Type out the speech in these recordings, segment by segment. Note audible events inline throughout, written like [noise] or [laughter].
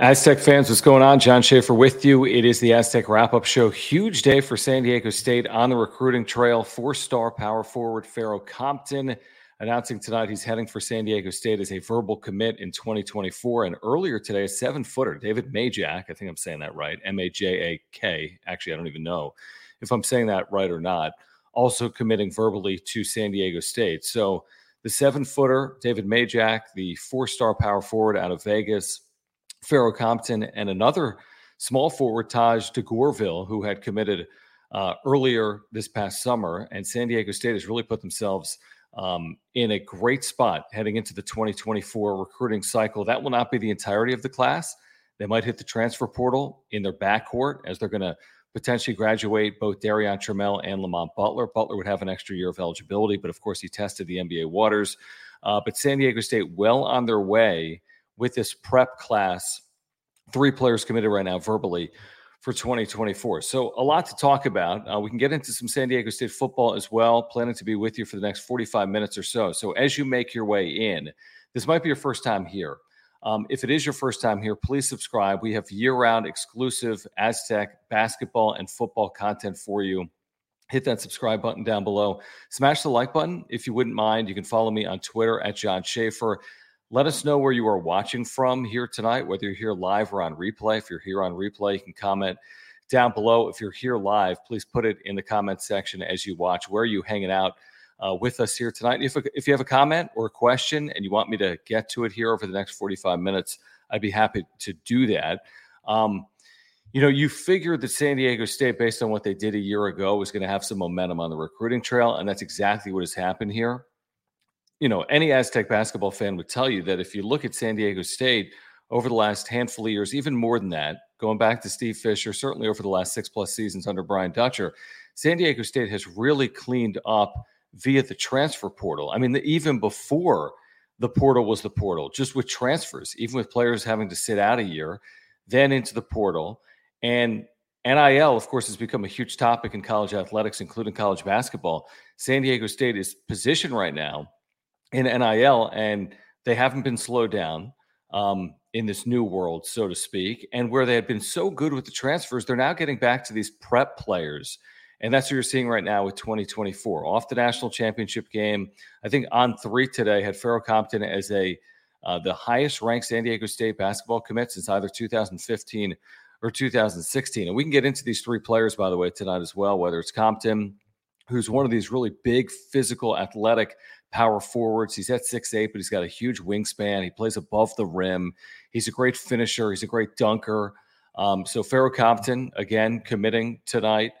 Aztec fans, what's going on? John Schaefer with you. It is the Aztec wrap up show. Huge day for San Diego State on the recruiting trail. Four star power forward Pharaoh Compton announcing tonight he's heading for San Diego State as a verbal commit in 2024. And earlier today, a seven footer, David Majak, I think I'm saying that right, M A J A K. Actually, I don't even know if I'm saying that right or not, also committing verbally to San Diego State. So the seven footer, David Majak, the four star power forward out of Vegas Pharaoh Compton, and another small forward, Taj DeGourville, who had committed uh, earlier this past summer. And San Diego State has really put themselves um, in a great spot heading into the 2024 recruiting cycle. That will not be the entirety of the class. They might hit the transfer portal in their backcourt as they're going to potentially graduate both Darrion Trammell and Lamont Butler. Butler would have an extra year of eligibility, but of course, he tested the NBA waters. Uh, but San Diego State well on their way with this prep class. Three players committed right now verbally for 2024. So a lot to talk about. Uh, we can get into some San Diego State football as well. Planning to be with you for the next 45 minutes or so. So as you make your way in, this might be your first time here. Um, if it is your first time here, please subscribe. We have year-round exclusive Aztec basketball and football content for you. Hit that subscribe button down below. Smash the like button if you wouldn't mind. You can follow me on Twitter at John Schaefer. Let us know where you are watching from here tonight, whether you're here live or on replay. If you're here on replay, you can comment down below. If you're here live, please put it in the comment section as you watch. Where are you hanging out uh, with us here tonight? If, if you have a comment or a question and you want me to get to it here over the next 45 minutes, I'd be happy to do that. Um, you know, you figured that San Diego State, based on what they did a year ago, was going to have some momentum on the recruiting trail, and that's exactly what has happened here you know, any Aztec basketball fan would tell you that if you look at San Diego State over the last handful of years, even more than that, going back to Steve Fisher, certainly over the last six plus seasons under Brian Dutcher, San Diego State has really cleaned up via the transfer portal. I mean, the, even before the portal was the portal, just with transfers, even with players having to sit out a year, then into the portal. And NIL, of course, has become a huge topic in college athletics, including college basketball. San Diego State is positioned right now in NIL, and they haven't been slowed down um, in this new world, so to speak. And where they had been so good with the transfers, they're now getting back to these prep players. And that's what you're seeing right now with 2024. Off the national championship game, I think on three today had Pharaoh Compton as a uh, the highest ranked San Diego State basketball commit since either 2015 or 2016. And we can get into these three players, by the way, tonight as well, whether it's Compton, who's one of these really big, physical, athletic power forwards. He's at six eight, but he's got a huge wingspan. He plays above the rim. He's a great finisher. He's a great dunker. Um, so Pharaoh Compton again committing tonight.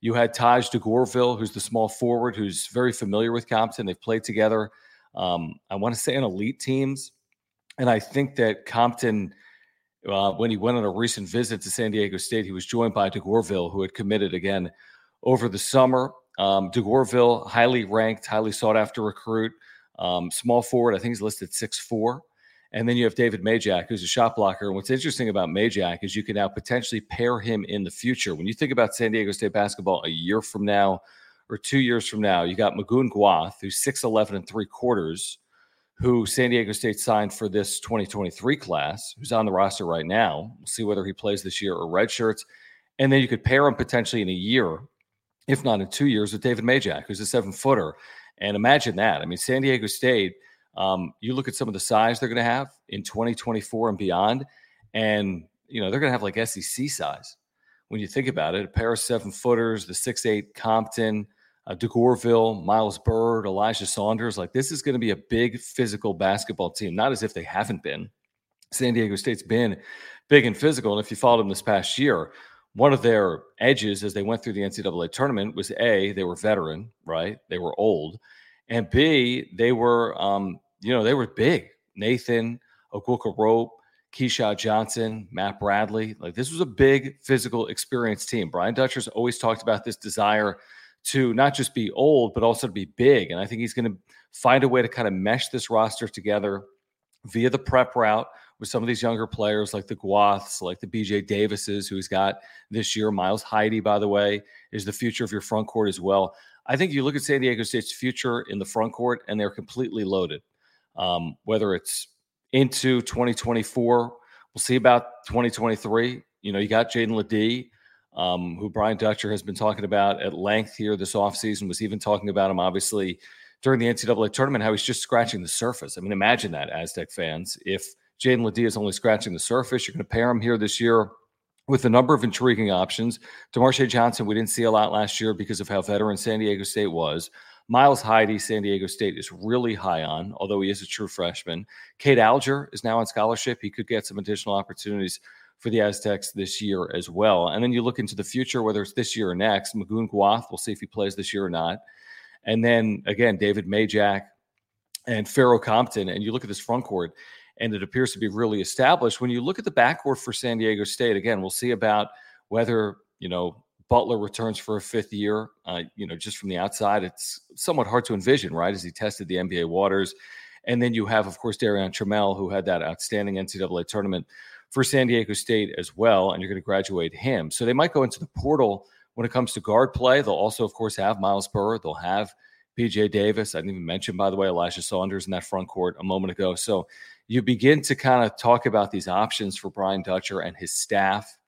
You had Taj DeGourville, who's the small forward, who's very familiar with Compton. They've played together. Um, I want to say on elite teams, and I think that Compton. Uh, when he went on a recent visit to San Diego State, he was joined by DeGourville, who had committed again over the summer. Um, DeGourville, highly ranked, highly sought after recruit, um, small forward. I think he's listed six four, And then you have David Majak, who's a shot blocker. And what's interesting about Majak is you can now potentially pair him in the future. When you think about San Diego State basketball a year from now or two years from now, you got Magoon Gwath, who's 6'11 and three quarters, who San Diego State signed for this 2023 class, who's on the roster right now. We'll see whether he plays this year or red shirts. And then you could pair him potentially in a year, if not in two years, with David Majak, who's a seven footer. And imagine that. I mean, San Diego State – um, you look at some of the size they're going to have in 2024 and beyond, and you know they're going to have like SEC size. When you think about it, a pair of seven footers, the six eight Compton, uh, DeGourville, Miles Byrd, Elijah Saunders, like this is going to be a big physical basketball team. Not as if they haven't been. San Diego State's been big and physical, and if you followed them this past year, one of their edges as they went through the NCAA tournament was a they were veteran, right? They were old, and b they were um, you know, they were big. Nathan, Rope, Keshad Johnson, Matt Bradley. Like this was a big physical experience team. Brian Dutcher's always talked about this desire to not just be old, but also to be big. And I think he's going to find a way to kind of mesh this roster together via the prep route with some of these younger players like the Gwaths, like the BJ Davises, who he's got this year. Miles Heide, by the way, is the future of your front court as well. I think you look at San Diego State's future in the front court, and they're completely loaded um, whether it's into 2024. We'll see about 2023. You know, you got Jaedon LeDee, um, who Brian Dutcher has been talking about at length here this offseason, was even talking about him, obviously, during the NCAA tournament, how he's just scratching the surface. I mean, imagine that, Aztec fans. If Jaedon LeDee is only scratching the surface, you're going to pair him here this year with a number of intriguing options. D'Marshai Johnson, we didn't see a lot last year because of how veteran San Diego State was. Miles Heide, San Diego State, is really high on, although he is a true freshman. Cade Alger is now on scholarship. He could get some additional opportunities for the Aztecs this year as well. And then you look into the future, whether it's this year or next. Magoon Gwath, we'll see if he plays this year or not. And then again, David Majak and Pharaoh Compton. And you look at this front court, and it appears to be really established. When you look at the backcourt for San Diego State, again, we'll see about whether, you know, Butler returns for a fifth year. Uh, you know, just from the outside, it's somewhat hard to envision, right? As he tested the NBA waters. And then you have, of course, Darrion Trammell, who had that outstanding NCAA tournament for San Diego State as well. And you're going to graduate him. So they might go into the portal when it comes to guard play. They'll also, of course, have Miles Byrd. They'll have BJ Davis. I didn't even mention, by the way, Elijah Saunders in that front court a moment ago. So you begin to kind of talk about these options for Brian Dutcher and his staff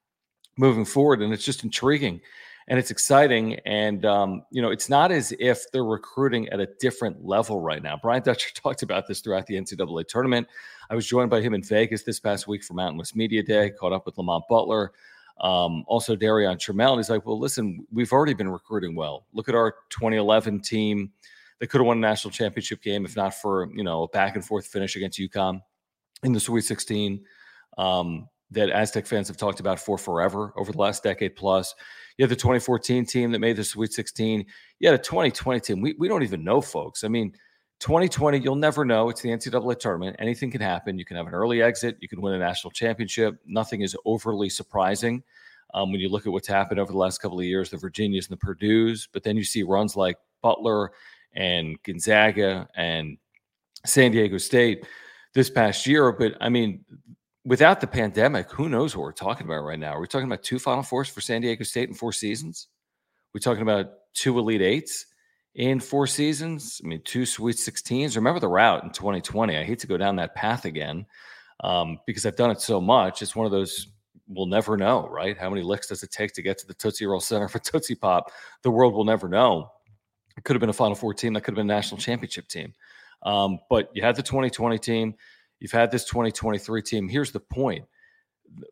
moving forward. And it's just intriguing and it's exciting. And, um, you know, it's not as if they're recruiting at a different level right now. Brian Dutcher [laughs] talked about this throughout the NCAA tournament. I was joined by him in Vegas this past week for Mountain West Media Day, caught up with Lamont Butler. Um, also Darrion Trammell. And he's like, well, listen, we've already been recruiting well. Look at our 2011 team. They could have won a national championship game if not for, you know, a back and forth finish against UConn in the Sweet 16. Um, that Aztec fans have talked about for forever over the last decade plus. You had the 2014 team that made the Sweet 16. You had a 2020 team. We, we don't even know, folks. I mean, 2020, you'll never know. It's the NCAA tournament. Anything can happen. You can have an early exit. You can win a national championship. Nothing is overly surprising um, when you look at what's happened over the last couple of years, the Virginias and the Purdue's. But then you see runs like Butler and Gonzaga and San Diego State this past year. But I mean, without the pandemic, who knows what we're talking about right now? Are we talking about two Final Fours for San Diego State in four seasons? We're talking about two Elite Eights in four seasons. I mean, two Sweet 16s. Remember the route in 2020. I hate to go down that path again um, because I've done it so much. It's one of those we'll never know, right? How many licks does it take to get to the Tootsie Roll Center for [laughs] Tootsie Pop? The world will never know. It could have been a Final Four team. That could have been a national championship team. Um, but you had the 2020 team. You've had this 2023 team. Here's the point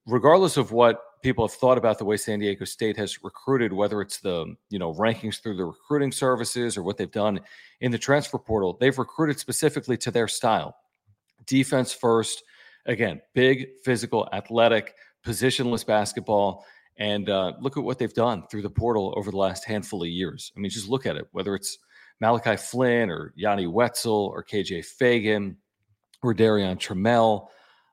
regardless of what people have thought about the way San Diego State has recruited, whether it's the you know rankings through the recruiting services or what they've done in the transfer portal, they've recruited specifically to their style. Defense first, again, big, physical, athletic, positionless basketball. And uh, look at what they've done through the portal over the last handful of years. I mean, just look at it, whether it's Malachi Flynn or Yanni Wetzel or KJ Feagin or Darrion Trammell.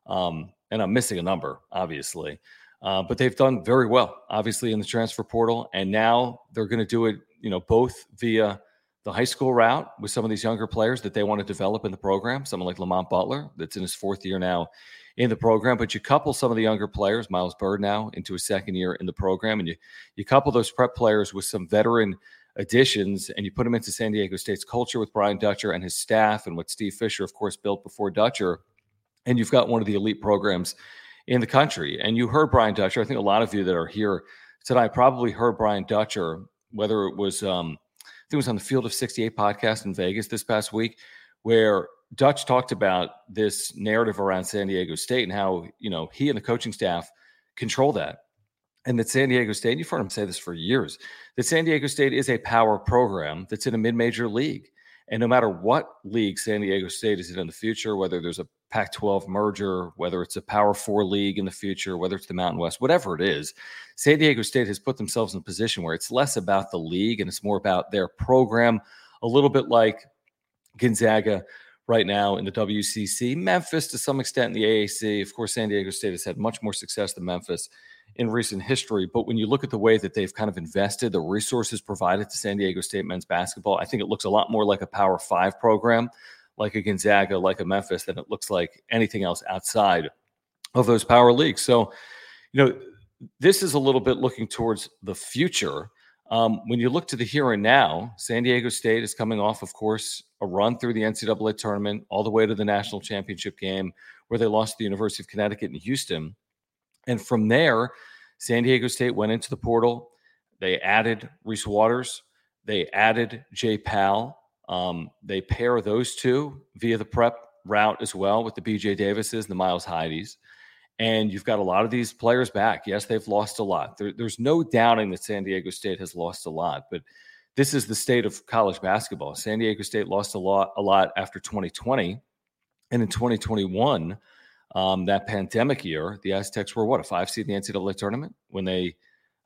Um, and I'm missing a number, obviously. Uh, but they've done very well, obviously, in the transfer portal. And now they're going to do it, you know, both via the high school route with some of these younger players that they want to develop in the program. Someone like Lamont Butler, that's in his fourth year now in the program. But you couple some of the younger players, Miles Byrd now into a second year in the program, and you you couple those prep players with some veteran additions, and you put them into San Diego State's culture with Brian Dutcher and his staff, and what Steve Fisher, of course, built before Dutcher, and you've got one of the elite programs in the country. And you heard Brian Dutcher. I think a lot of you that are here tonight probably heard Brian Dutcher, whether it was um, I think it was on the Field of 68 podcast in Vegas this past week, where Dutch talked about this narrative around San Diego State and how, you know, he and the coaching staff control that. And that San Diego State, you've heard him say this for years, that San Diego State is a power program that's in a mid major league. And no matter what league San Diego State is in in the future, whether there's a Pac 12 merger, whether it's a Power Four league in the future, whether it's the Mountain West, whatever it is, San Diego State has put themselves in a position where it's less about the league and it's more about their program, a little bit like Gonzaga right now in the WCC. Memphis, to some extent, in the AAC. Of course, San Diego State has had much more success than Memphis in recent history. But when you look at the way that they've kind of invested, the resources provided to San Diego State men's basketball, I think it looks a lot more like a Power Five program, like a Gonzaga, like a Memphis, than it looks like anything else outside of those power leagues. So, you know, this is a little bit looking towards the future. Um, when you look to the here and now, San Diego State is coming off, of course, a run through the NCAA tournament all the way to the national championship game where they lost to the University of Connecticut in Houston. And from there, San Diego State went into the portal. They added Reese Waters. They added Jay Pal. Um, they pair those two via the prep route as well with the BJ Davises and the Miles Heides and you've got a lot of these players back. Yes, they've lost a lot. There, there's no doubting that San Diego State has lost a lot, but this is the state of college basketball. San Diego State lost a lot, a lot after 2020, and in 2021, um, that pandemic year, the Aztecs were what a five seed in the NCAA tournament when they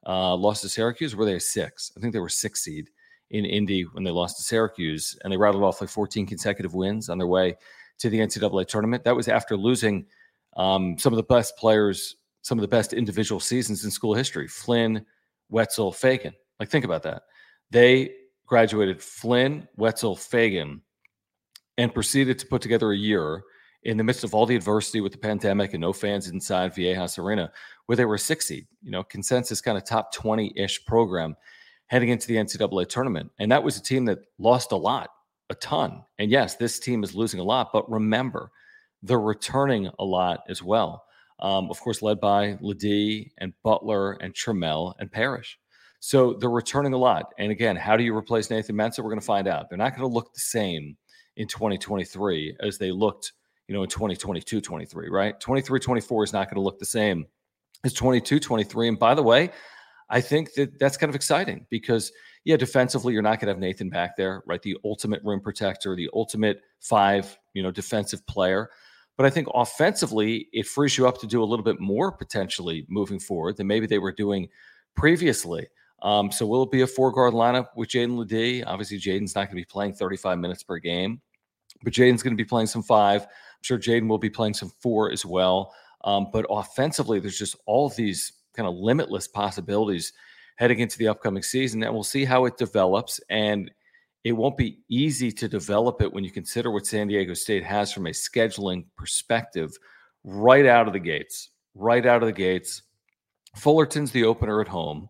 uh, lost to Syracuse. Were they a six? I think they were six seed in Indy when they lost to Syracuse, and they rattled off like 14 consecutive wins on their way to the NCAA tournament. That was after losing um, some of the best players, some of the best individual seasons in school history. Flynn, Wetzel, Feagin. Like, think about that. They graduated Flynn, Wetzel, Feagin, and proceeded to put together a year in the midst of all the adversity with the pandemic and no fans inside Viejas Arena, where they were a six seed, you know, consensus kind of top 20 ish program heading into the NCAA tournament. And that was a team that lost a lot, a ton. And yes, this team is losing a lot, but remember, they're returning a lot as well. Um, of course, led by LeDee and Butler and Trammell and Parrish. So they're returning a lot. And again, how do you replace Nathan Mensah? We're going to find out. They're not going to look the same in 2023 as they looked, you know, in 2022, 23, right? 23, 24 is not going to look the same as 22, 23. And by the way, I think that that's kind of exciting because, yeah, defensively, you're not going to have Nathan back there, right? The ultimate rim protector, the ultimate five, you know, defensive player. But I think offensively, it frees you up to do a little bit more potentially moving forward than maybe they were doing previously. Um, so will it be a four guard lineup with Jaedon LeDee? Obviously, Jaedon's not going to be playing 35 minutes per game, but Jaedon's going to be playing some five. I'm sure Jaedon will be playing some four as well. Um, but offensively, there's just all these kind of limitless possibilities heading into the upcoming season, and we'll see how it develops. And it won't be easy to develop it when you consider what San Diego State has from a scheduling perspective right out of the gates. Right out of the gates. Fullerton's the opener at home.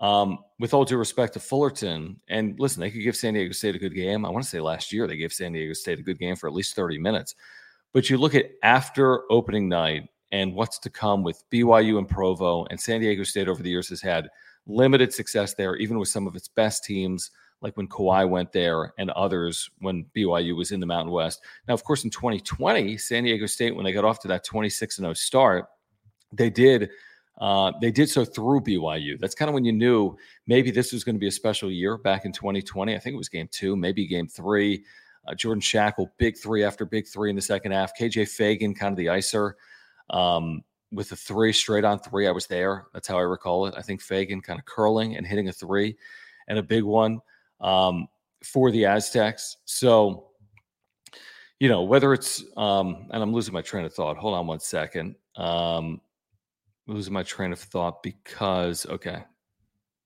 Um, with all due respect to Fullerton, and listen, they could give San Diego State a good game. I want to say last year they gave San Diego State a good game for at least 30 minutes. But you look at after opening night and what's to come with BYU and Provo, and San Diego State over the years has had limited success there, even with some of its best teams like when Kawhi went there and others when BYU was in the Mountain West. Now, of course, in 2020, San Diego State, when they got off to that 26 0 start, they did. Uh, they did so through BYU. That's kind of when you knew maybe this was going to be a special year back in 2020. I think it was game two, maybe game three. Uh, Jordan Schakel, big three after big three in the second half. KJ Feagin, kind of the icer um, with a three straight on three. I was there. That's how I recall it. I think Feagin kind of curling and hitting a three and a big one um, for the Aztecs. So, you know, whether it's, um, and I'm losing my train of thought. Hold on one second. Um, losing my train of thought because, okay,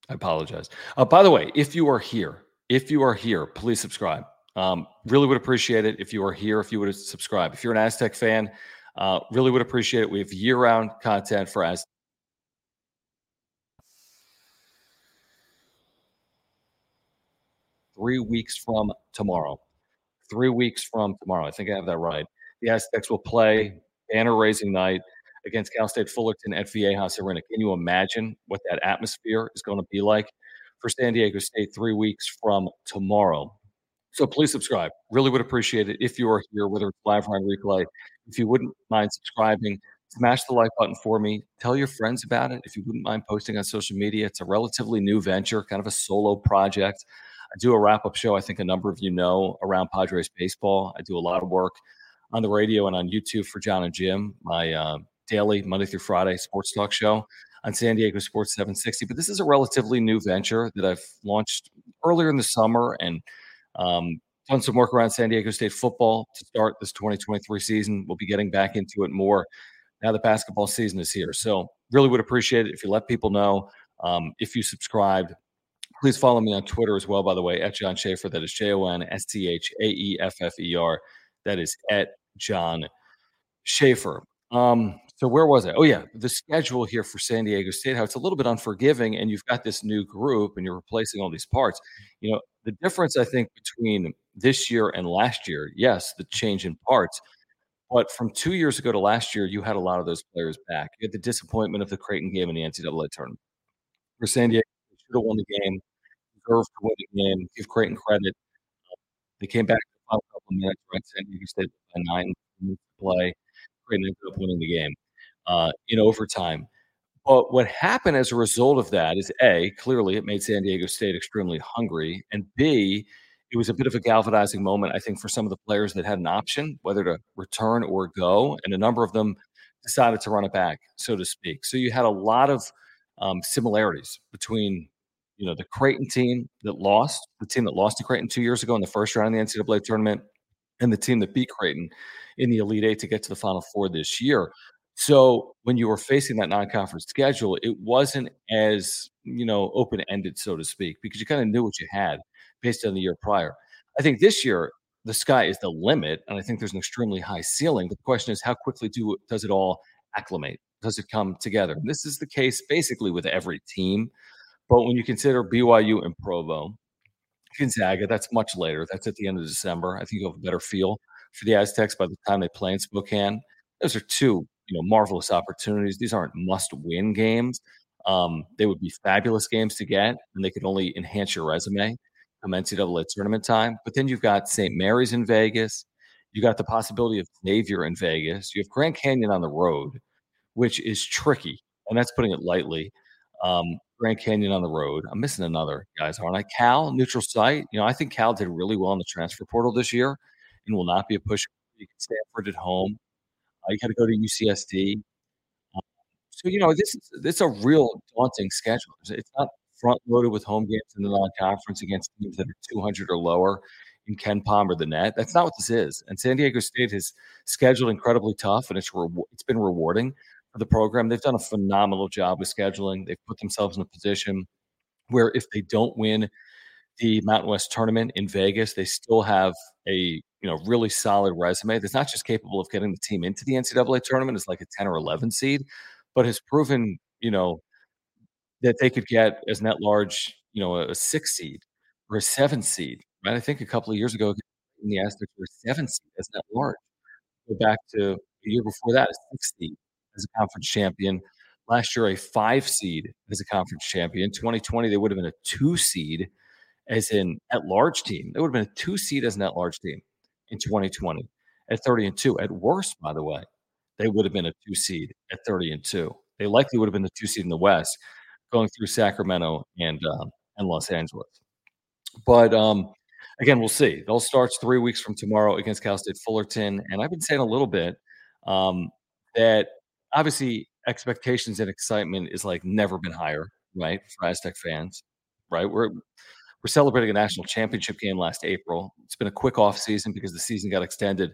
I apologize. Uh, by the way, if you are here if you are here, please subscribe. Um, really would appreciate it if you are here, if you would subscribe. If you're an Aztec fan, uh, really would appreciate it. We have year round content for Aztec. Three weeks from tomorrow. Three weeks from tomorrow. I think I have that right. The Aztecs will play banner raising night against Cal State Fullerton at Viejas Arena. Can you imagine what that atmosphere is going to be like for San Diego State three weeks from tomorrow? So please subscribe. Really would appreciate it if you are here, whether it's live or on replay. If you wouldn't mind subscribing, smash the like button for me. Tell your friends about it. If you wouldn't mind posting on social media, it's a relatively new venture, kind of a solo project. I do a wrap up show. I think a number of you know around Padres baseball. I do a lot of work on the radio and on YouTube for John and Jim, my uh, daily Monday through Friday sports talk show on San Diego Sports 760. But this is a relatively new venture that I've launched earlier in the summer and um, done some work around San Diego State football to start this 2023 season. We'll be getting back into it more now the basketball season is here. So, really would appreciate it if you let people know. Um, if you subscribed, please follow me on Twitter as well, by the way, at John Schaeffer. That is J O N S T H A E F F E R. That is at John Schaefer. Um, so where was I? Oh yeah, the schedule here for San Diego State. How it's a little bit unforgiving, and you've got this new group, and you're replacing all these parts. You know, the difference I think between this year and last year, yes, the change in parts, but from two years ago to last year, you had a lot of those players back. You had the disappointment of the Creighton game in the NCAA tournament. For San Diego, they should have won the game, deserved to win the game. Give Creighton credit. They came back the final couple of minutes, right? San Diego State by nine minutes to play. Creighton ended up winning the game uh, in overtime. But what happened as a result of that is A, clearly it made San Diego State extremely hungry. And B, it was a bit of a galvanizing moment, I think, for some of the players that had an option, whether to return or go. And a number of them decided to run it back, so to speak. So you had a lot of um, similarities between you know the Creighton team that lost, the team that lost to Creighton two years ago in the first round of the NCAA tournament, and the team that beat Creighton in the Elite Eight to get to the Final Four this year. So when you were facing that non-conference schedule, it wasn't as you know open-ended, so to speak, because you kind of knew what you had based on the year prior. I think this year the sky is the limit, and I think there's an extremely high ceiling. The question is, how quickly do does it all acclimate? Does it come together? And this is the case basically with every team. But when you consider BYU and Provo, Gonzaga, that's much later. That's at the end of December. I think you'll have a better feel for the Aztecs by the time they play in Spokane. Those are two you know marvelous opportunities. These aren't must-win games. Um, they would be fabulous games to get, and they could only enhance your resume come NCAA tournament time. But then you've got St. Mary's in Vegas. You got the possibility of Xavier in Vegas. You have Grand Canyon on the road, which is tricky, and that's putting it lightly. Um, Grand Canyon on the road. I'm missing another, guys, aren't I? Cal, neutral site. You know, I think Cal did really well in the transfer portal this year and will not be a push. Stanford at home. You got to go to UCSD. Um, so you know this is it's a real daunting schedule. It's not front loaded with home games in the non-conference against teams that are 200 or lower in KenPom or the net. That's not what this is. And San Diego State has scheduled incredibly tough, and it's re- it's been rewarding for the program. They've done a phenomenal job with scheduling. They've put themselves in a position where if they don't win the Mountain West tournament in Vegas, they still have a you know, really solid resume that's not just capable of getting the team into the NCAA tournament as like a 10 or 11 seed, but has proven, you know, that they could get as net large, you know, a, a six seed or a seven seed. Right? I think a couple of years ago, in the Aztecs were seven seed as net large. Go back to the year before that, a six seed as a conference champion. Last year, a five seed as a conference champion. 2020, they would have been a two seed as an at large team. They would have been a two seed as an at large team in 2020 at 30 and 2. At worst, by the way, they would have been a two seed at 30 and 2. They likely would have been the two seed in the West going through Sacramento and um, and Los Angeles. But um, again, we'll see. They'll start three weeks from tomorrow against Cal State Fullerton. And I've been saying a little bit um, that obviously expectations and excitement is like never been higher, right? For Aztec fans, right? We're we're celebrating a national championship game last April. It's been a quick off season because the season got extended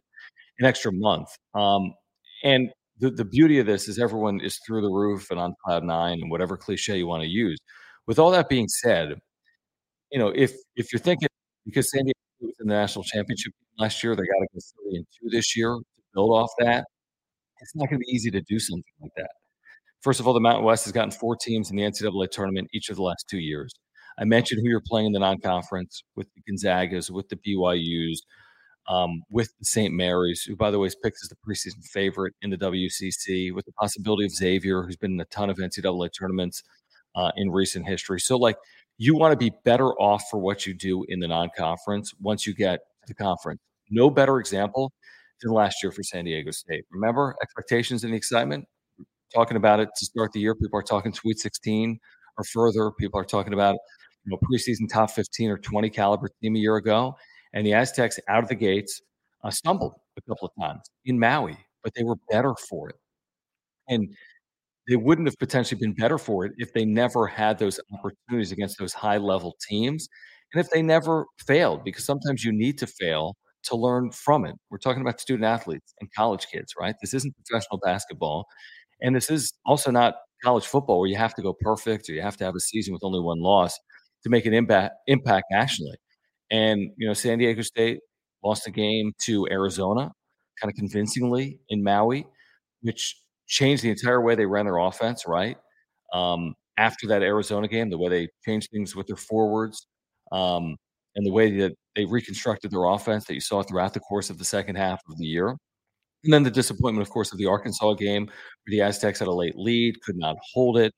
an extra month. Um, and the, the beauty of this is everyone is through the roof and on cloud nine and whatever cliche you want to use. With all that being said, you know, if if you're thinking because San Diego was in the national championship last year, they got to go three and two this year to build off that. It's not going to be easy to do something like that. First of all, the Mountain West has gotten four teams in the NCAA tournament each of the last two years. I mentioned who you're playing in the non-conference with the Gonzagas, with the BYU's, um, with the St. Mary's, who, by the way, is picked as the preseason favorite in the WCC, with the possibility of Xavier, who's been in a ton of NCAA tournaments uh, in recent history. So, like, you want to be better off for what you do in the non-conference once you get to the conference. No better example than last year for San Diego State. Remember expectations and the excitement? Talking about it to start the year, people are talking Sweet 16 or further. People are talking about you know preseason top 15 or 20 caliber team a year ago, and the Aztecs out of the gates uh, stumbled a couple of times in Maui, but they were better for it. And they wouldn't have potentially been better for it if they never had those opportunities against those high level teams and if they never failed because sometimes you need to fail to learn from it we're talking about student athletes and college kids right this isn't professional basketball and this is also not college football where you have to go perfect or you have to have a season with only one loss to make an impact impact nationally and you know san diego state lost a game to arizona kind of convincingly in maui which changed the entire way they ran their offense, right? Um, after that Arizona game, the way they changed things with their forwards, um, and the way that they reconstructed their offense that you saw throughout the course of the second half of the year. And then the disappointment, of course, of the Arkansas game, where the Aztecs had a late lead, could not hold it.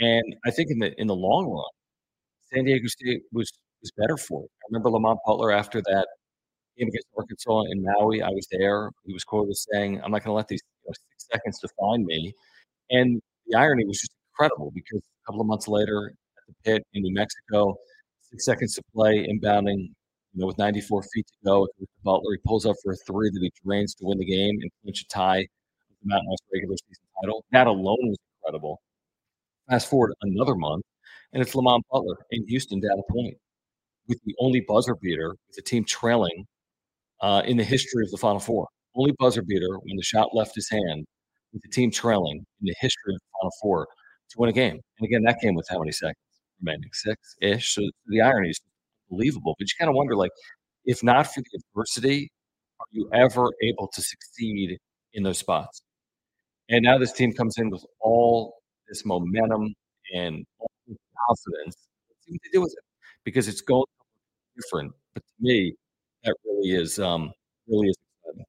And I think in the in the long run, San Diego State was was better for it. I remember Lamont Butler after that game against Arkansas in Maui. I was there. He was quoted as saying, "I'm not going to let these you know, six seconds to find me." And the irony was just incredible because a couple of months later at the pit in New Mexico, six seconds to play, inbounding, you know, with 94 feet to go, Butler, he pulls up for a three that he drains to win the game and clinch a tie with the Mountain West regular season title. That alone was incredible. Fast forward another month, and it's Lamont Butler in Houston down a point with the only buzzer beater with the team trailing uh, in the history of the Final Four. Only buzzer beater when the shot left his hand with the team trailing in the history of the Final Four to win a game. And again, that game with how many seconds remaining? Six ish. So the irony is unbelievable. But you kind of wonder, like, if not for the adversity, are you ever able to succeed in those spots? And now this team comes in with all this momentum and confidence. To do with it? Because it's going different. But to me, that really is um, really is exciting.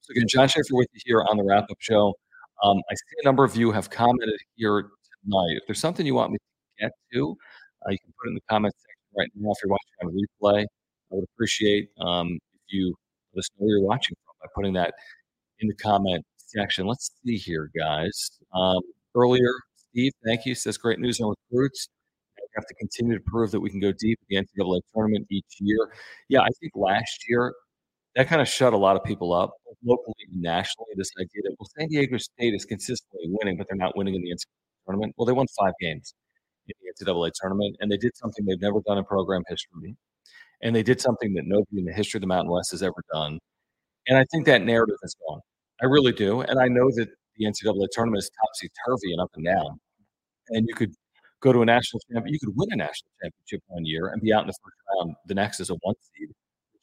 So again, John Schaefer with you here on the wrap up show. Um, I see a number of you have commented here tonight. If there's something you want me to get to, uh, you can put it in the comments section right now. If you're watching on replay, I would appreciate um, if you let us know where you're watching from by putting that in the comment section. Let's see here, guys. Um, earlier, Steve, thank you. Says great news on recruits We have to continue to prove that we can go deep in the NCAA tournament each year. Yeah, I think last year that kind of shut a lot of people up locally and nationally. This idea that well, San Diego State is consistently winning, but they're not winning in the NCAA tournament. Well, they won five games in the NCAA tournament, and they did something they've never done in program history, and they did something that nobody in the history of the Mountain West has ever done. And I think that narrative is gone. I really do, and I know that the NCAA tournament is topsy turvy and up and down, and you could go to a national championship. You could win a national championship one year and be out in the first round the next as a one seed.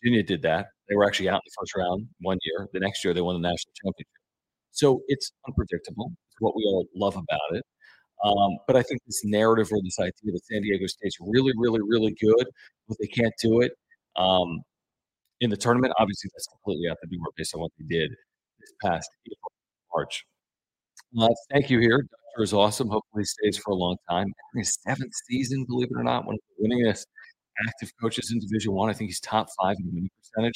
Virginia did that. They were actually out in the first round one year. The next year, they won the national championship. So it's unpredictable. It's what we all love about it. Um, but I think this narrative or this idea that San Diego State's really, really, really good, but they can't do it um, in the tournament, obviously that's completely out the door based on what they did this past April, March. Uh, thank you here. Doctor is awesome. Hopefully, stays for a long time. In His seventh season, believe it or not, one of the winningest active coaches in Division One. I. I think he's top five in winning percentage.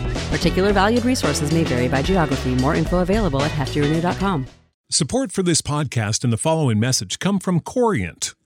Particular valued resources may vary by geography. More info available at heftyrenew.com. Support for this podcast and the following message come from Corient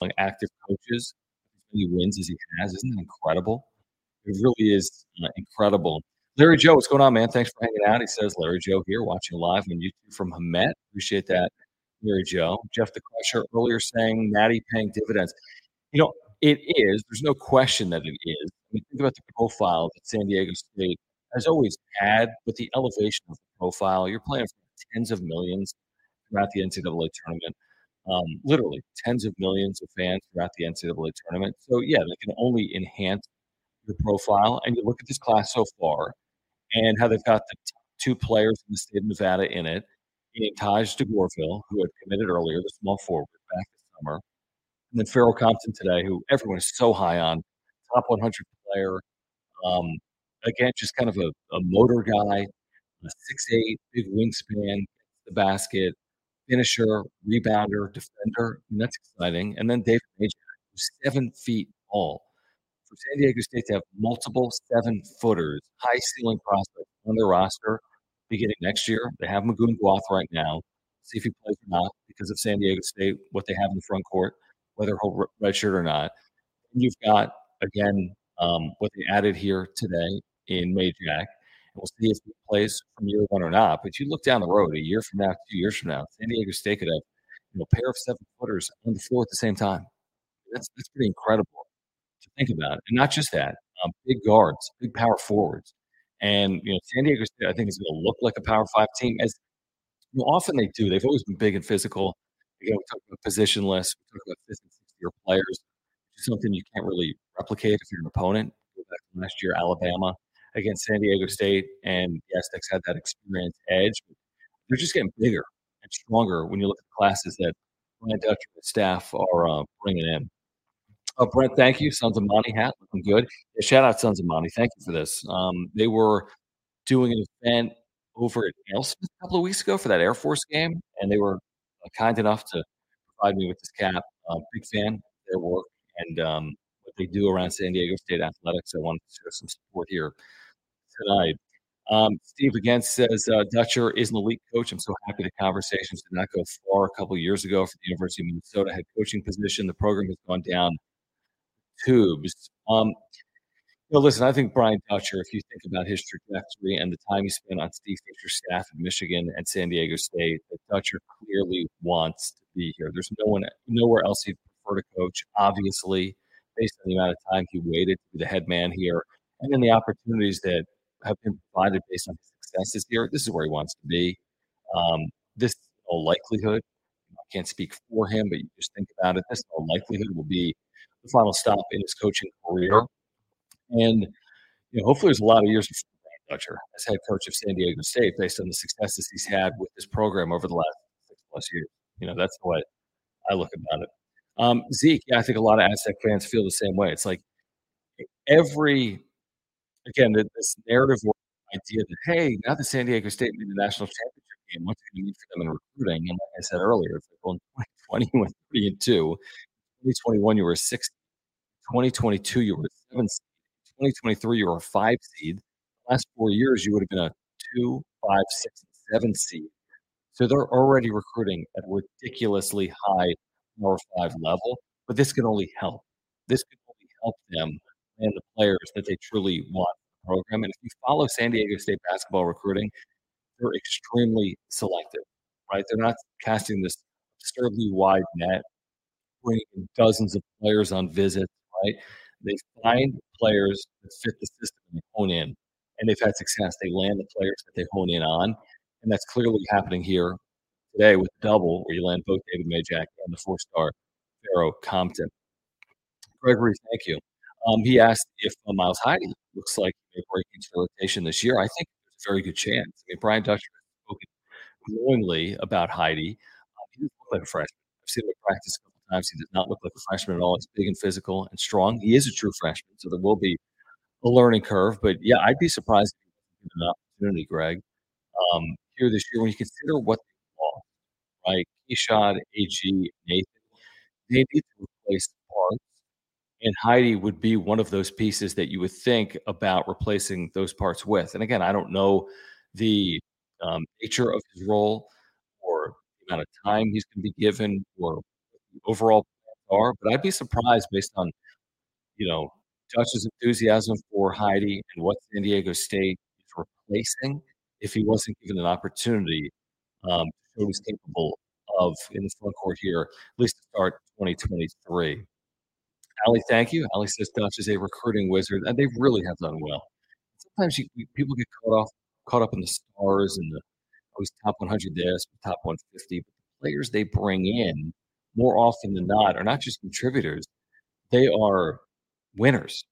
Like active coaches, as many wins as he has, isn't that incredible? It really is uh, incredible. Larry Joe, what's going on, man? Thanks for hanging out. He says, Larry Joe here, watching live on YouTube from Hemet. Appreciate that, Larry Joe. Jeff the Crusher earlier saying Natty paying dividends. You know, it is. There's no question that it is. I mean, think about the profile that San Diego State has always had, but the elevation of the profile. You're playing for tens of millions throughout the NCAA tournament. Um, literally tens of millions of fans throughout the NCAA tournament. So yeah, they can only enhance your profile. And you look at this class so far, and how they've got the two players in the state of Nevada in it, in Taj DeGourville, who had committed earlier, the small forward back this summer, and then Pharaoh Compton today, who everyone is so high on, top 100 player. Um, again, just kind of a, a motor guy, a six eight, big wingspan, the basket, finisher, rebounder, defender. And that's exciting. And then David Majak, who's seven feet tall. For San Diego State to have multiple seven footers, high ceiling prospects on their roster beginning next year. They have Magoon Gwath right now. See if he plays or not because of San Diego State, what they have in the front court, whether he'll redshirt or not. And you've got, again, um, what they added here today in Majak. We'll see if he plays from year one or not. But you look down the road, a year from now, two years from now, San Diego State could have you know, a pair of seven footers on the floor at the same time. That's that's pretty incredible to think about. And not just that, um, big guards, big power forwards. And you know, San Diego State, I think, is going to look like a Power Five team. As you know, often they do. They've always been big and physical. Again, we talk about positionless. We talk about fifth and sixth year players, something you can't really replicate if you're an opponent. Last year, Alabama against San Diego State, and the Aztecs had that experience edge. They're just getting bigger and stronger when you look at the classes that Brian Dutcher and staff are uh, bringing in. Oh, Brent, thank you. Sons of Monty hat looking good. Yeah, shout out Sons of Monty. Thank you for this. Um, they were doing an event over at AleSmith a couple of weeks ago for that Air Force game, and they were uh, kind enough to provide me with this cap. Uh, big fan of their work and um, they do around San Diego State athletics. I wanted to show some support here tonight. Um, Steve again says uh, Dutcher is an elite coach. I'm so happy the conversations did not go far a couple years ago for the University of Minnesota head coaching position. The program has gone down tubes. Um, you know, listen, I think Brian Dutcher, if you think about his trajectory and the time he spent on Steve Fisher's staff in Michigan and San Diego State, that Dutcher clearly wants to be here. There's no one, nowhere else he'd prefer to coach. Obviously, based on the amount of time he waited to be the head man here, and then the opportunities that have been provided based on his successes here, this is where he wants to be. Um, this all likelihood, I can't speak for him, but you just think about it. This all likelihood will be the final stop in his coaching career. And you know, hopefully, there's a lot of years of as head coach of San Diego State based on the successes he's had with this program over the last six plus years. You know, that's way I look about it. Um, Zeke, yeah, I think a lot of Aztec fans feel the same way. It's like every, again, this narrative idea that, hey, now that San Diego State made the national championship game, what's going to mean for them in recruiting? And like I said earlier, it's like, well, in 2020, you went [laughs] 3 and 2. 2021, you were 6. 2022, you were 7. 2023, you were a five seed. The last four years, you would have been a two, five, six, and seven seed. So they're already recruiting at a ridiculously high Power Five level, but this can only help. This can only help them and the players that they truly want the program. And if you follow San Diego State basketball recruiting, they're extremely selective, right? They're not casting this absurdly wide net, bringing dozens of players on visits, right? They find players that fit the system and hone in, and they've had success. They land the players that they hone in on, and that's clearly happening here today with double, where you land both David Majak and the four-star Pharaoh Compton. Gregory, thank you. Um, he asked if uh, Miles Heide looks like he may break into rotation this year. I think there's a very good chance. I mean, Brian Dutcher has spoken glowingly about Heide. Um, he doesn't look like a freshman. I've seen him practice a couple times. He does not look like a freshman at all. He's big and physical and strong. He is a true freshman, so there will be a learning curve. But yeah, I'd be surprised if he an opportunity, Greg, um, here this year when you consider what right? Keshad, AG, Nathan, they need to replace parts and Heide would be one of those pieces that you would think about replacing those parts with. And again, I don't know the um, nature of his role or the amount of time he's going to be given or overall are, but I'd be surprised based on, you know, Dutch's enthusiasm for Heide and what San Diego State is replacing if he wasn't given an opportunity um, to show he's capable of in the front court here, at least to start 2023. Ali, thank you. Ali says Dutch is a recruiting wizard, and they really have done well. Sometimes you, people get caught off, caught up in the stars and the always top 100 this, top 150. But the players they bring in, more often than not, are not just contributors; they are winners.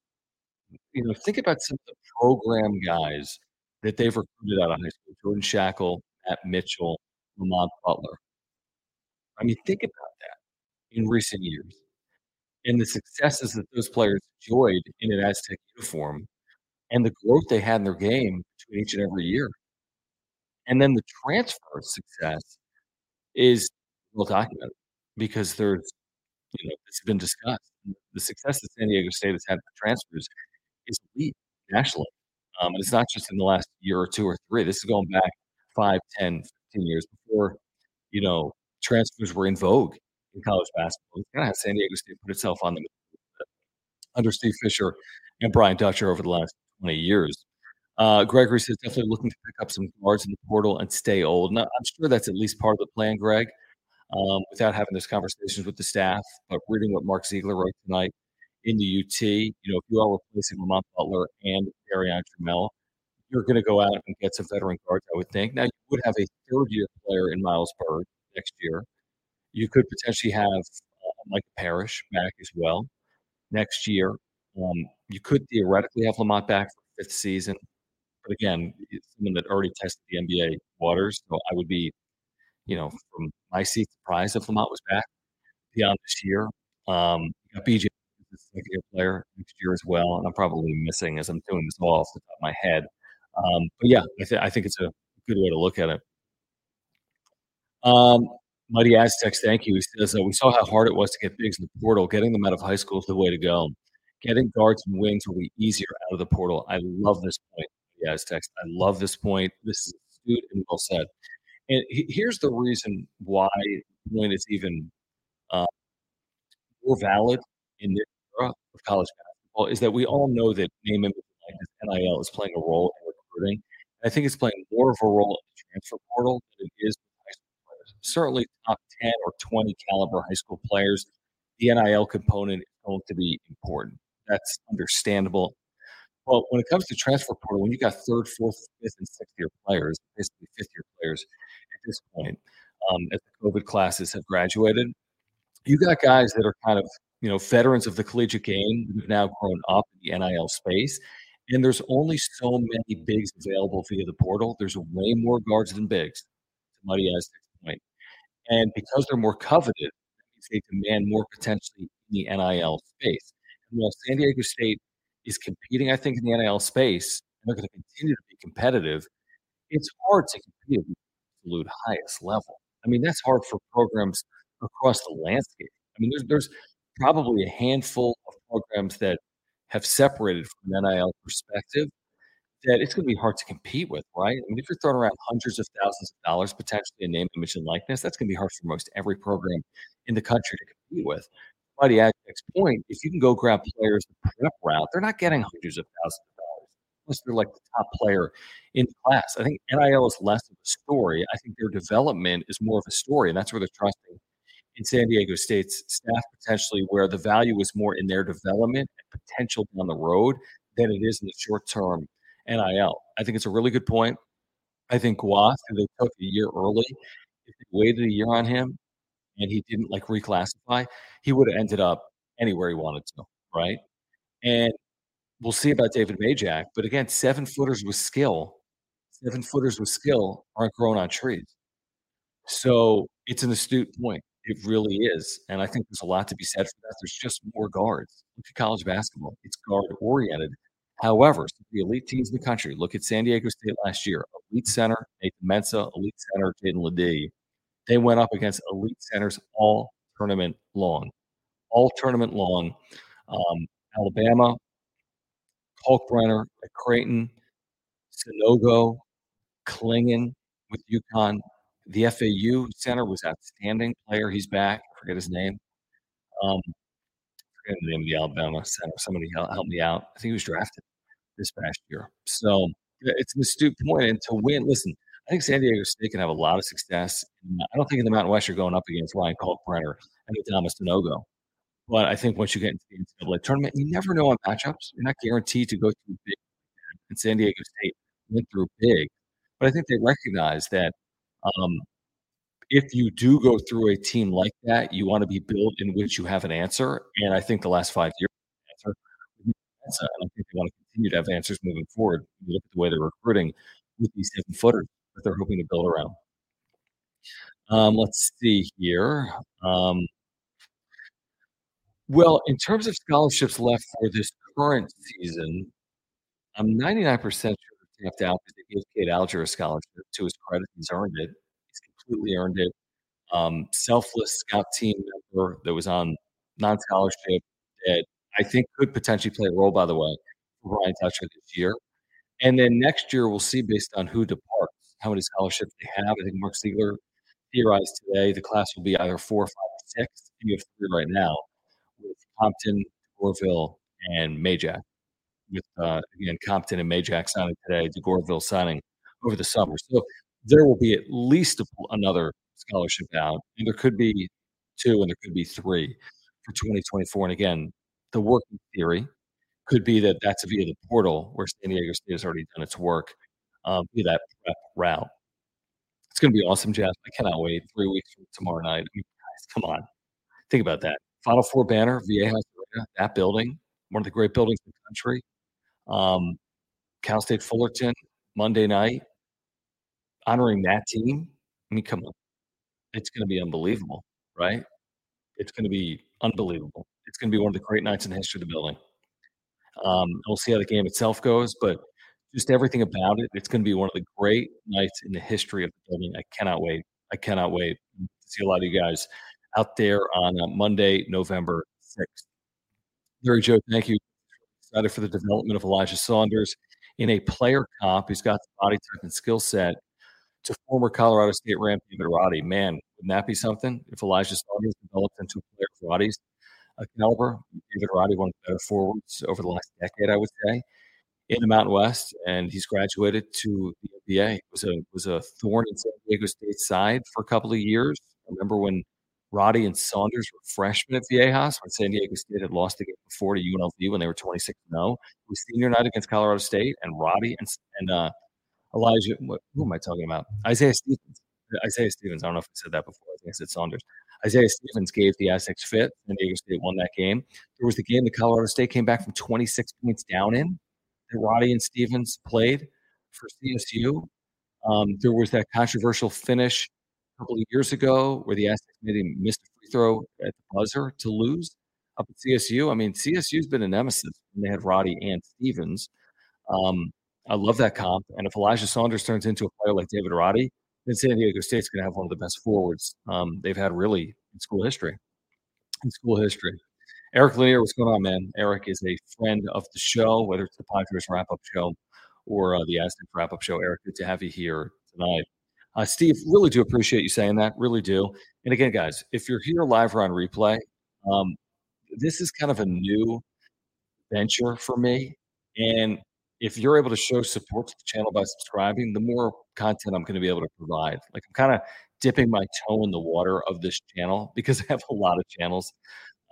You know, think about some of the program guys that they've recruited out of high school: Jordan Schakel, Matt Mitchell, Lamont Butler. I mean, think about that in recent years and the successes that those players enjoyed in an Aztec uniform and the growth they had in their game between each and every year. And then the transfer success is well documented because there's, you know, it's been discussed. The success that San Diego State has had with transfers is elite nationally. Um, and it's not just in the last year or two or three. This is going back 5, 10, 15 years before, you know, transfers were in vogue in college basketball. Kind of how San Diego State put itself on the under Steve Fisher and Brian Dutcher over the last 20 years. Uh, Gregory says definitely looking to pick up some guards in the portal and stay old. Now, I'm sure that's at least part of the plan, Greg, um, without having those conversations with the staff. But reading what Mark Ziegler wrote tonight in the UT, you know, if you are replacing Lamont Butler and Darrion Trammell, you're going to go out and get some veteran guards, I would think. Now, you would have a third year player in Miles Byrd next year. You could potentially have uh, Mike Parrish back as well next year. Um, you could theoretically have Lamont back for fifth season, but again, someone that already tested the NBA waters. So I would be, you know, from my seat surprised if Lamont was back beyond this year. Um, BJ is a second year player next year as well, and I'm probably missing as I'm doing this all off the top of my head. Um, but yeah, I, th- I think it's a good way to look at it. Um, Mighty Aztecs, thank you. He says, uh, We saw how hard it was to get bigs in the portal. Getting them out of high school is the way to go. Getting guards and wings will be easier out of the portal. I love this point, the Aztecs. I love this point. This is astute and well said. And he, here's the reason why point is even uh, more valid in this era of college basketball is that we all know that name, NIL is playing a role in recruiting. I think it's playing more of a role in the transfer portal than it is certainly top 10 or 20 caliber high school players, the NIL component is going to be important. That's understandable. But when it comes to transfer portal, when you got third, fourth, fifth, and sixth year players, basically fifth year players at this point, um, as the COVID classes have graduated, you got guys that are kind of you know veterans of the collegiate game who've now grown up in the NIL space. And there's only so many bigs available via the portal. There's way more guards than bigs. Somebody has point. And because they're more coveted, they demand more potentially in the NIL space. And while San Diego State is competing, I think, in the NIL space, and they're going to continue to be competitive, it's hard to compete at the absolute highest level. I mean, that's hard for programs across the landscape. I mean, there's, there's probably a handful of programs that have separated from an NIL perspective that it's going to be hard to compete with, right? I mean, if you're throwing around hundreds of thousands of dollars potentially in name, image, and likeness, that's going to be hard for most every program in the country to compete with. By the next point, if you can go grab players the prep route, they're not getting hundreds of thousands of dollars. unless they're like the top player in the class. I think NIL is less of a story. I think their development is more of a story, and that's where they're trusting in San Diego State's staff potentially, where the value is more in their development and potential down the road than it is in the short term NIL. I think it's a really good point. I think Gwath, they took a year early, if they waited a year on him and he didn't like reclassify, he would have ended up anywhere he wanted to, right? And we'll see about David Majak. But again, seven footers with skill, seven footers with skill aren't grown on trees. So it's an astute point. It really is. And I think there's a lot to be said for that. There's just more guards. Look at college basketball. It's guard oriented. However, the elite teams in the country, look at San Diego State last year, elite center, Nathan Mensah, elite center, Jaedon LeDee. They went up against elite centers all tournament long, all tournament long. Um, Alabama, Kalkbrenner at Creighton, Sanogo, Clingan with UConn. The FAU center was outstanding player. He's back. I forget his name. Um, forget the name of the Alabama center. Somebody help, me out. I think he was drafted this past year. So it's an astute point. And to win, listen, I think San Diego State can have a lot of success. I don't think in the Mountain West you're going up against Ryan Kalkbrenner and Thomas Sanogo. But I think once you get into the NCAA tournament, you never know on matchups. You're not guaranteed to go through big. And San Diego State went through big. But I think they recognize that um, if you do go through a team like that, you want to be built in which you have an answer. And I think the last five years, answer, I think they want to continue to have answers moving forward. You look at the way they're recruiting with these seven footers that they're hoping to build around. Um, let's see here. Um, well, in terms of scholarships left for this current season, I'm 99% sure they tapped out because gave Cade Alger a scholarship. To his credit, he's earned it. He's completely earned it. Um, selfless scout team member that was on non-scholarship that I think could potentially play a role, by the way, for Brian Dutcher this year. And then next year, we'll see based on who departs, how many scholarships they have. I think Mark Ziegler theorized today the class will be either four, five, or six. You have three right now with Compton, DeGourville, and Majak. With uh, again Compton and Majak signing today, DeGourville signing over the summer. So there will be at least a, another scholarship out, and there could be two, and there could be three for 2024. And again, the working theory could be that that's via the portal where San Diego State has already done its work um, via that prep route. It's going to be awesome, Jeff. I cannot wait. Three weeks from tomorrow night. I mean, guys, come on. Think about that. Final Four banner, Viejas Arena, that building, one of the great buildings in the country. Um, Cal State Fullerton, Monday night, honoring that team. I mean, come on. It's going to be unbelievable, right? It's going to be unbelievable. It's going to be one of the great nights in the history of the building. Um, we'll see how the game itself goes, but just everything about it, it's going to be one of the great nights in the history of the building. I cannot wait. I cannot wait to see a lot of you guys out there on uh, Monday, November 6th. Larry Joe, thank you. Excited for the development of Elijah Saunders in a player comp who's got the body type and skill set to former Colorado State Ram David Roddy. Man, wouldn't that be something if Elijah Saunders developed into a player of Roddy's uh, caliber? David Roddy, one of the better forwards over the last decade, I would say, in the Mountain West, and he's graduated to the NBA. It was a was a thorn in San Diego State's side for a couple of years. I remember when Roddy and Saunders were freshmen at Viejas when San Diego State had lost the game before to UNLV when they were 26 0. It was senior night against Colorado State, and Roddy and, and uh, Elijah, what, who am I talking about? Isaiah Stevens. Isaiah Stevens. I don't know if I said that before. I think I said Saunders. Isaiah Stevens gave the Aztecs fit. San Diego State won that game. There was the game that Colorado State came back from 26 points down in that Roddy and Stevens played for CSU. Um, there was that controversial finish couple of years ago where the Aztecs made him miss a free throw at the buzzer to lose up at CSU. I mean, CSU's been a nemesis when they had Roddy and Stevens. Um, I love that comp. And if Elijah Saunders turns into a player like David Roddy, then San Diego State's going to have one of the best forwards um, they've had really in school history. In school history. Eric Lanier, what's going on, man? Eric is a friend of the show, whether it's the Padres wrap-up show or uh, the Aztec wrap-up show. Eric, good to have you here tonight. Uh, Steve, really do appreciate you saying that. Really do. And again, guys, if you're here live or on replay, um, this is kind of a new venture for me. And if you're able to show support to the channel by subscribing, the more content I'm going to be able to provide. Like I'm kind of dipping my toe in the water of this channel because [laughs] I have a lot of channels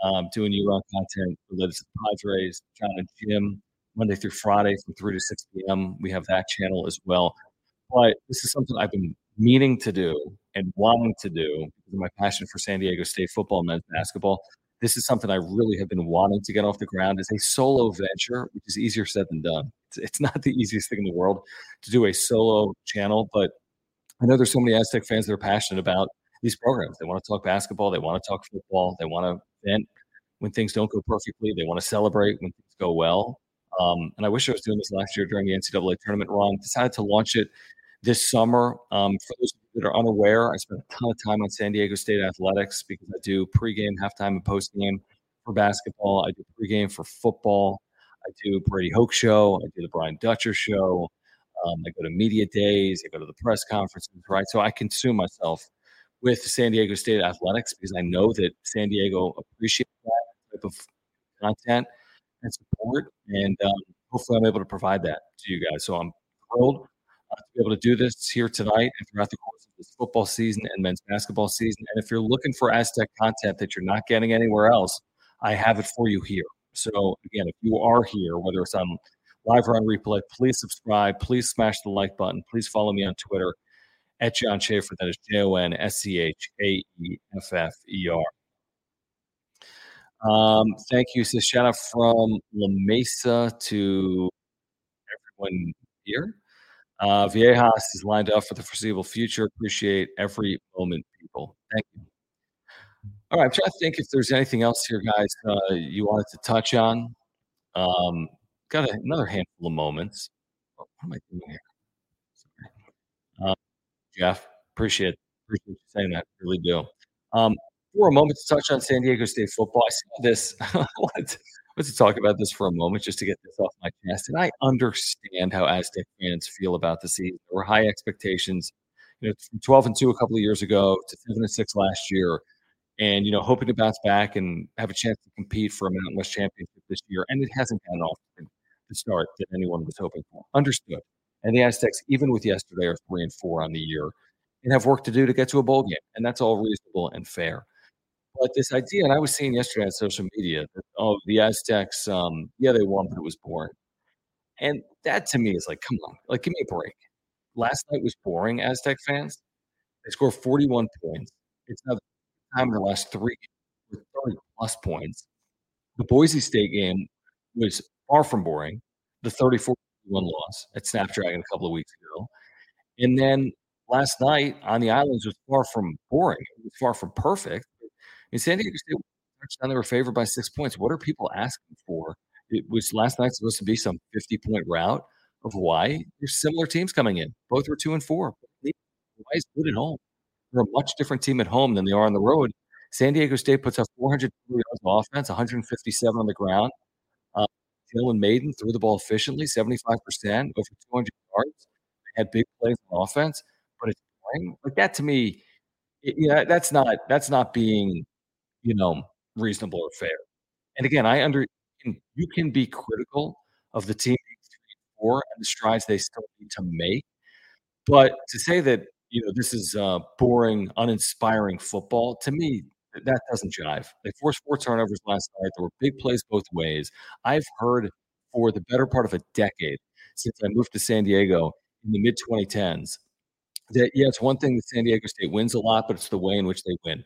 um, doing year-round content related to the Padres, John Jim, Monday through Friday from 3 to 6 p.m. We have that channel as well. But this is something I've been meaning to do and wanting to do my passion for San Diego State football and men's basketball. This is something I really have been wanting to get off the ground as a solo venture, which is easier said than done. It's, it's not the easiest thing in the world to do a solo channel, but I know there's so many Aztec fans that are passionate about these programs. They want to talk basketball, they want to talk football, they want to vent when things don't go perfectly, they want to celebrate when things go well. Um, and I wish I was doing this last year during the NCAA tournament Wrong. Decided to launch it this summer. Um, for those that are unaware, I spent a ton of time on San Diego State athletics because I do pregame, halftime, and postgame for basketball. I do pregame for football. I do Brady Hoke show. I do the Brian Dutcher show. Um, I go to media days. I go to the press conferences. Right, so I consume myself with San Diego State athletics because I know that San Diego appreciates that type of content and support, and um, hopefully I'm able to provide that to you guys. So I'm thrilled to be able to do this here tonight and throughout the course of this football season and men's basketball season. And if you're looking for Aztec content that you're not getting anywhere else, I have it for you here. So again, if you are here, whether it's on live or on replay, please subscribe. Please smash the like button. Please follow me on Twitter at Jon Schaeffer. That is J O N S C H A E F F E R. Um, thank you. So shout out from La Mesa to everyone here. Uh, Viejas is lined up for the foreseeable future. Appreciate every moment, people. Thank you. All right, I'm trying to think if there's anything else here, guys, uh, you wanted to touch on. Um, got another handful of moments. What am I doing here? Sorry. Um, Jeff, appreciate appreciate you saying that. Really do. Um, for a moment to touch on San Diego State football, I saw this. [laughs] To talk about this for a moment just to get this off my chest. And I understand how Aztec fans feel about the season. There were high expectations. You know, from 12 and 2 a couple of years ago to 7 and 6 last year and you know hoping to bounce back and have a chance to compete for a Mountain West championship this year. And it hasn't gone off the start that anyone was hoping for. Understood. And the Aztecs, even with yesterday, are three and four on the year and have work to do to get to a bowl game. And that's all reasonable and fair. But this idea, and I was seeing yesterday on social media oh, the Aztecs, um, yeah, they won, but it was boring. And that to me is like, come on, like give me a break. Last night was boring, Aztec fans. They scored 41 points. It's now time in the last three with 30 plus points. The Boise State game was far from boring. The 34 1 loss at Snapdragon a couple of weeks ago. And then last night on the Islands was far from boring. It was far from perfect. San Diego State, touchdown, they were favored by six points. What are people asking for? It was last night supposed to be some 50 point route of Hawaii. There's similar teams coming in. Both were two and four. Hawaii's good at home. They're a much different team at home than they are on the road. San Diego State puts up 400 yards of offense, 157 on the ground. Uh, Jalen Mayden threw the ball efficiently, 75%, over 200 yards. They had big plays on offense, but it's boring. Like that to me, it, yeah, that's not that's not being, you know, reasonable or fair. And again, I under you can be critical of the team [laughs] four and the strides they still need to make, but to say that you know this is uh, boring, uninspiring football to me that doesn't jive. They forced four turnovers last night. There were big plays both ways. I've heard for the better part of a decade since I moved to San Diego in the mid 2010s that, yeah, it's one thing that San Diego State wins a lot, but it's the way in which they win.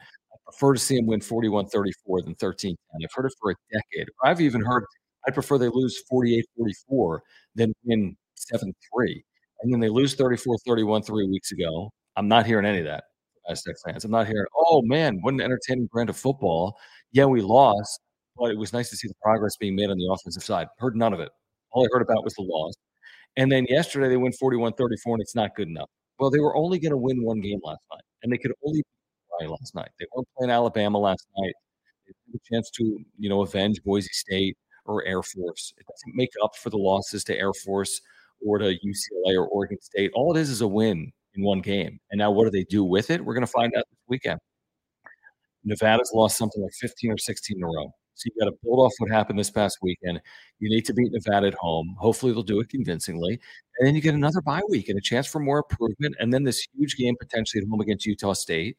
Prefer to see them win 41 34 than 13 10. I've heard it for a decade. I've even heard I'd prefer they lose 48 44 than win 7 3. And then they lose 34 31 three weeks ago. I'm not hearing any of that. Aztec fans. I'm not hearing, oh man, what an entertaining brand of football. Yeah, we lost, but it was nice to see the progress being made on the offensive side. Heard none of it. All I heard about was the loss. And then yesterday they win 41 34, and it's not good enough. Well, they were only going to win one game last night, and they could only play last night. They weren't playing Alabama last night. have a chance to, you know, avenge Boise State or Air Force. It doesn't make up for the losses to Air Force or to UCLA or Oregon State. All it is is a win in one game. And now what do they do with it? We're going to find out this weekend. Nevada's lost something like 15 or 16 in a row. So you got to build off what happened this past weekend. You need to beat Nevada at home. Hopefully, they'll do it convincingly. And then you get another bye week and a chance for more improvement. And then this huge game potentially at home against Utah State,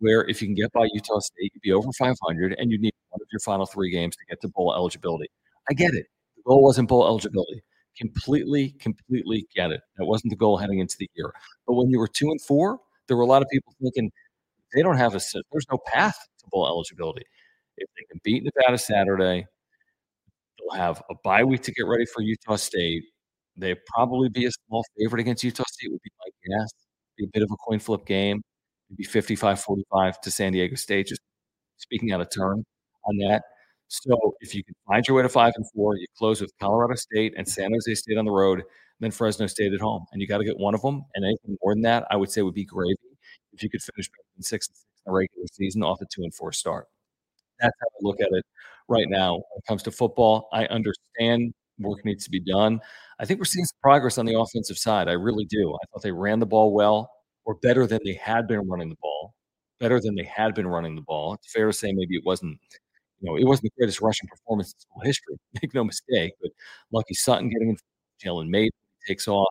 where if you can get by Utah State, you'd be over 500 and you'd need one of your final three games to get to bowl eligibility. I get it. The goal wasn't bowl eligibility. Completely, completely get it. That wasn't the goal heading into the year. But when you were two and four, there were a lot of people thinking they don't have a there's no path to bowl eligibility. If they can beat Nevada Saturday, they'll have a bye week to get ready for Utah State. They'd probably be a small favorite against Utah State, would be my guess. Be a bit of a coin flip game. Maybe 55 45 to San Diego State, just speaking out of turn on that. So if you can find your way to five and four, you close with Colorado State and San Jose State on the road, then Fresno State at home, and you got to get one of them. And anything more than that, I would say would be gravy if you could finish in six and six in the regular season off a two and four start. That's how I look at it right now when it comes to football. I understand work needs to be done. I think we're seeing some progress on the offensive side. I really do. I thought they ran the ball well, or better than they had been running the ball. Better than they had been running the ball. It's fair to say maybe it wasn't you know, it wasn't the greatest rushing performance in school history. [laughs] Make no mistake. But Lucky Sutton getting in, Jalen Mayden takes off.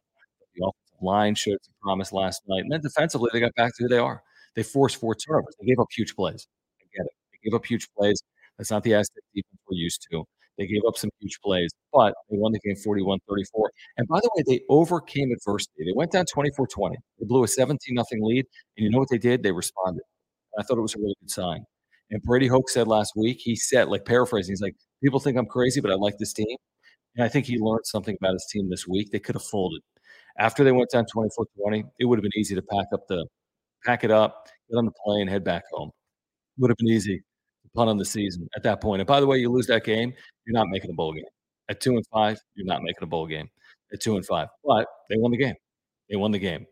The offensive line showed some promise last night. And then defensively, they got back to who they are. They forced four turnovers. They gave up huge plays. I get it. They gave up huge plays. That's not the Aztec defense we're used to. They gave up some huge plays, but they won the game 41 34. And by the way, they overcame adversity. They went down 24 20. They blew a 17 0 lead. And you know what they did? They responded. I thought it was a really good sign. And Brady Hoke said last week, he said, like paraphrasing, he's like, people think I'm crazy, but I like this team. And I think he learned something about his team this week. They could have folded. After they went down 24 20, it would have been easy to pack up the pack it up, get on the plane, head back home. Would have been easy punt on the season at that point. And by the way, you lose that game, you're not making a bowl game. At two and five, you're not making a bowl game. At two and five. But they won the game. They won the game.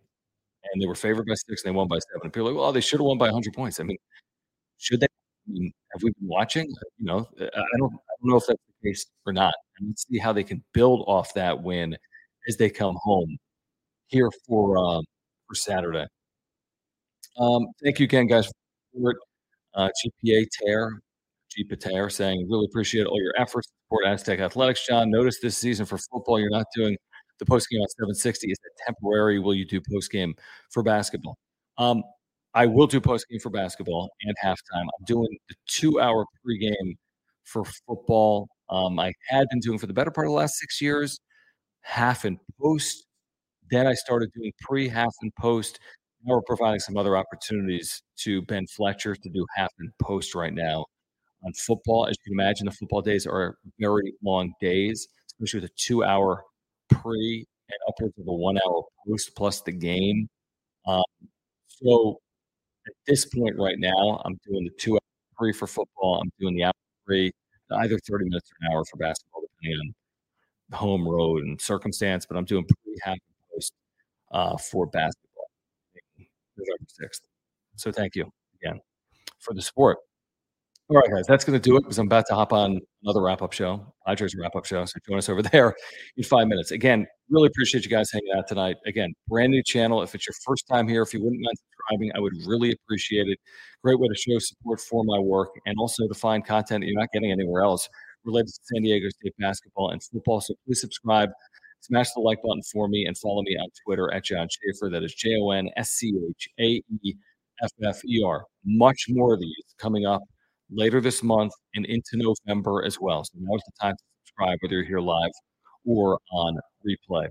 And they were favored by six and they won by seven. And people are like, well, they should have won by 100 points. I mean, should they mean, have we been watching? You know, uh, I don't, I don't know if that's the case or not. And let's see how they can build off that win as they come home here for um, for Saturday. Um, thank you again, guys. For uh, GPA Tear, GPA saying, really appreciate all your efforts to support Aztec Athletics. John, notice this season for football, you're not doing the post game on 760. Is it temporary? Will you do post game for basketball? Um, I will do post game for basketball and halftime. I'm doing the two hour pregame for football. Um, I had been doing for the better part of the last six years, half and post. Then I started doing pre, half, and post. We're providing some other opportunities to Ben Fletcher to do half and post right now on football. As you can imagine, the football days are very long days, especially with a two hour pre and upwards of a one hour post plus the game. Um, so at this point right now, I'm doing the two hour pre for football. I'm doing the hour pre, either 30 minutes or an hour for basketball, depending on home road and circumstance. But I'm doing pre half and post uh, for basketball November 6th. So thank you again for the support. All right, guys, that's going to do it because I'm about to hop on another wrap up show, Padres wrap up show. So join us over [laughs] there in five minutes. Again, really appreciate you guys hanging out tonight. Again, brand new channel. If it's your first time here, if you wouldn't mind subscribing, I would really appreciate it. Great way to show support for my work and also to find content that you're not getting anywhere else related to San Diego State basketball and football. So please subscribe, smash the like button for me, and follow me on Twitter at Jon Schaeffer. That is J O N S C H A E F F E R. Much more of these coming up later this month and into November as well. So now's the time to subscribe, whether you're here live or on replay.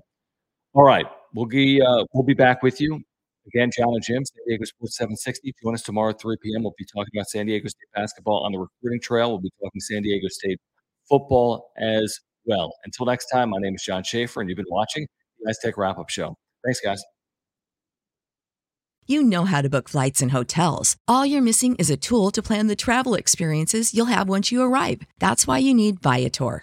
All right, we'll be uh, we'll be back with you again. John and Jim, San Diego Sports 760. Join us tomorrow at 3 p.m. We'll be talking about San Diego State basketball on the recruiting trail. We'll be talking San Diego State football as well. Until next time, my name is Jon Schaeffer, and you've been watching the Aztec Wrap Up Show. Thanks, guys. You know how to book flights and hotels. All you're missing is a tool to plan the travel experiences you'll have once you arrive. That's why you need Viator.